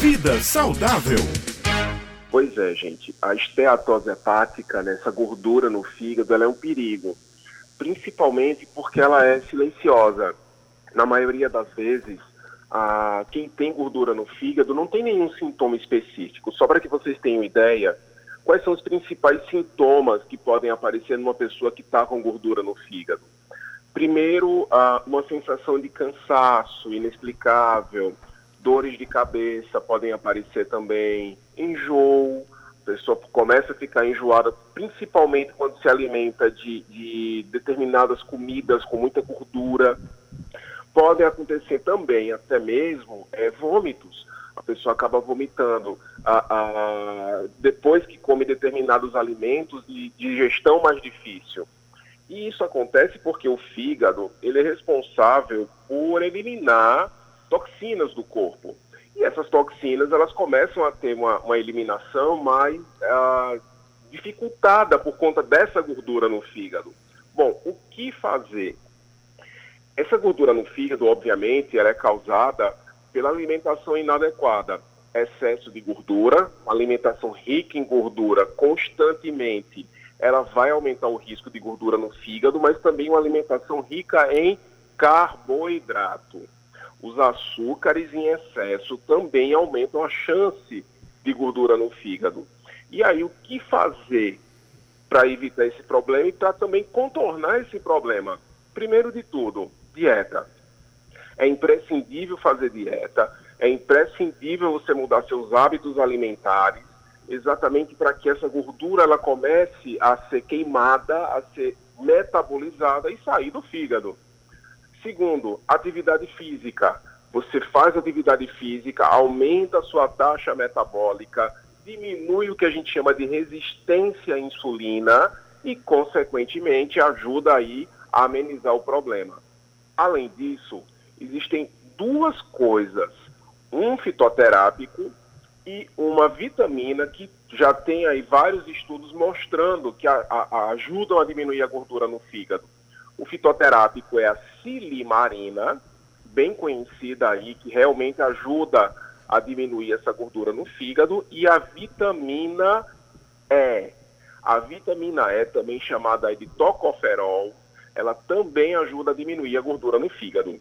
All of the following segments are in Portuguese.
Vida saudável. Pois é, gente. A esteatose hepática, né, essa gordura no fígado, ela é um perigo. Principalmente porque ela é silenciosa. Na maioria das vezes, a, quem tem gordura no fígado não tem nenhum sintoma específico. Só para que vocês tenham ideia, quais são os principais sintomas que podem aparecer numa pessoa que está com gordura no fígado? Primeiro, uma sensação de cansaço inexplicável, dores de cabeça podem aparecer também, enjoo, a pessoa começa a ficar enjoada, principalmente quando se alimenta de, de determinadas comidas com muita gordura. Podem acontecer também, até mesmo, é, vômitos. A pessoa acaba vomitando a, a, depois que come determinados alimentos de digestão mais difícil. E isso acontece porque o fígado ele é responsável por eliminar toxinas do corpo. E essas toxinas elas começam a ter uma, uma eliminação mais uh, dificultada por conta dessa gordura no fígado. Bom, o que fazer? Essa gordura no fígado, obviamente, ela é causada pela alimentação inadequada. Excesso de gordura, alimentação rica em gordura constantemente, ela vai aumentar o risco de gordura no fígado, mas também uma alimentação rica em carboidrato. Os açúcares em excesso também aumentam a chance de gordura no fígado. E aí, o que fazer para evitar esse problema e para também contornar esse problema? Primeiro de tudo, dieta. É imprescindível fazer dieta, é imprescindível você mudar seus hábitos alimentares, exatamente para que essa gordura ela comece a ser queimada, a ser metabolizada e sair do fígado. Segundo, atividade física. Você faz atividade física, aumenta a sua taxa metabólica, diminui o que a gente chama de resistência à insulina e, consequentemente, ajuda aí a amenizar o problema. Além disso, existem duas coisas, um fitoterápico e uma vitamina que já tem aí vários estudos mostrando que a, a, ajudam a diminuir a gordura no fígado. O fitoterápico é a silimarina, bem conhecida aí, que realmente ajuda a diminuir essa gordura no fígado, e a vitamina E. A vitamina E, também chamada de tocoferol, ela também ajuda a diminuir a gordura no fígado.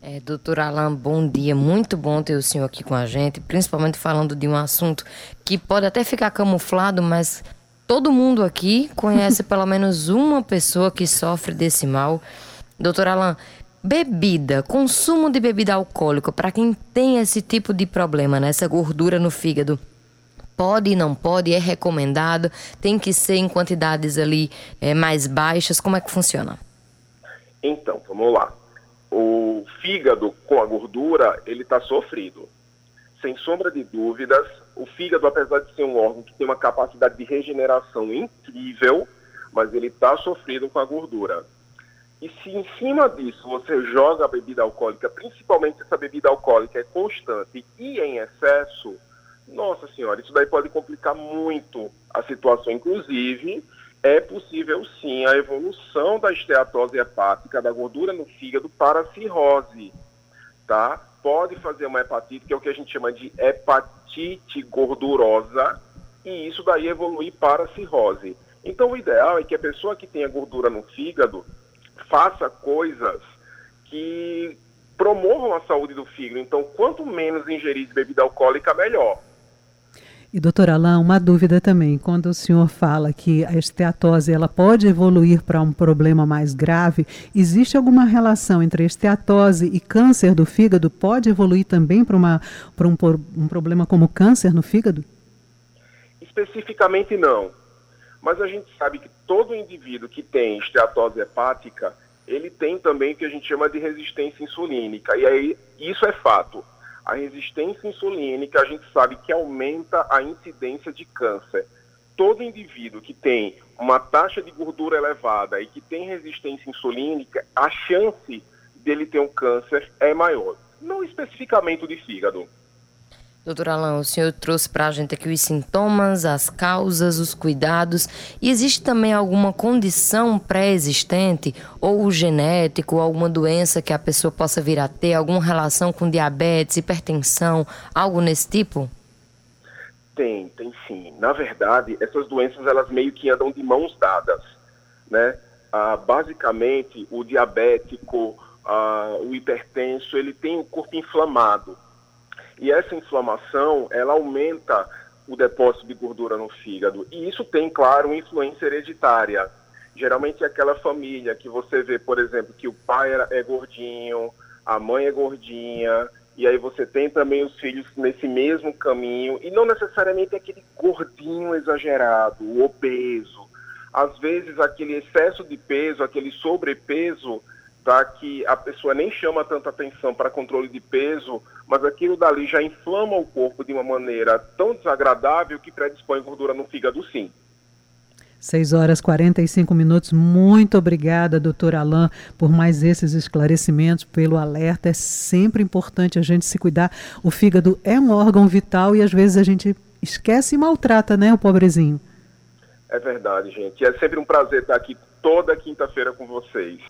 É, doutor Alain, bom dia. Muito bom ter o senhor aqui com a gente, principalmente falando de um assunto que pode até ficar camuflado, mas todo mundo aqui conhece pelo menos uma pessoa que sofre desse mal. Doutor Alain, bebida, consumo de bebida alcoólica, para quem tem esse tipo de problema, né, essa gordura no fígado, pode e não pode, é recomendado, tem que ser em quantidades ali é, mais baixas, como é que funciona? Então, vamos lá. O fígado com a gordura, ele está sofrido. Sem sombra de dúvidas, o fígado, apesar de ser um órgão que tem uma capacidade de regeneração incrível, mas ele está sofrendo com a gordura. E se em cima disso você joga a bebida alcoólica, principalmente se essa bebida alcoólica é constante e em excesso, nossa senhora, isso daí pode complicar muito a situação. Inclusive, é possível sim a evolução da esteatose hepática, da gordura no fígado, para a cirrose, tá? Pode fazer uma hepatite, que é o que a gente chama de hepatite gordurosa, e isso daí evoluir para cirrose. Então, o ideal é que a pessoa que tenha gordura no fígado faça coisas que promovam a saúde do fígado. Então, quanto menos ingerir de bebida alcoólica, melhor. E doutor Alain, uma dúvida também, quando o senhor fala que a esteatose ela pode evoluir para um problema mais grave, existe alguma relação entre esteatose e câncer do fígado? Pode evoluir também para, uma, para um, um problema como câncer no fígado? Especificamente não, mas a gente sabe que todo indivíduo que tem esteatose hepática, ele tem também o que a gente chama de resistência insulínica, e aí isso é fato a resistência insulínica, a gente sabe que aumenta a incidência de câncer. Todo indivíduo que tem uma taxa de gordura elevada e que tem resistência insulínica, a chance dele ter um câncer é maior. Não especificamente o de fígado. Doutor Alain, o senhor trouxe para a gente aqui os sintomas, as causas, os cuidados. E existe também alguma condição pré-existente, ou genético, alguma doença que a pessoa possa vir a ter, alguma relação com diabetes, hipertensão, algo nesse tipo? Tem, tem sim. Na verdade, essas doenças elas meio que andam de mãos dadas, né? Ah, basicamente, o diabético, ah, o hipertenso, ele tem o corpo inflamado. E essa inflamação, ela aumenta o depósito de gordura no fígado. E isso tem, claro, uma influência hereditária. Geralmente é aquela família que você vê, por exemplo, que o pai é gordinho, a mãe é gordinha, e aí você tem também os filhos nesse mesmo caminho, e não necessariamente aquele gordinho exagerado, o obeso. Às vezes aquele excesso de peso, aquele sobrepeso, tá? que a pessoa nem chama tanta atenção para controle de peso, mas aquilo dali já inflama o corpo de uma maneira tão desagradável que predispõe gordura no fígado sim. 6 horas e 45 minutos. Muito obrigada, doutor Alain, por mais esses esclarecimentos, pelo alerta. É sempre importante a gente se cuidar. O fígado é um órgão vital e às vezes a gente esquece e maltrata, né, o pobrezinho? É verdade, gente. É sempre um prazer estar aqui toda quinta-feira com vocês.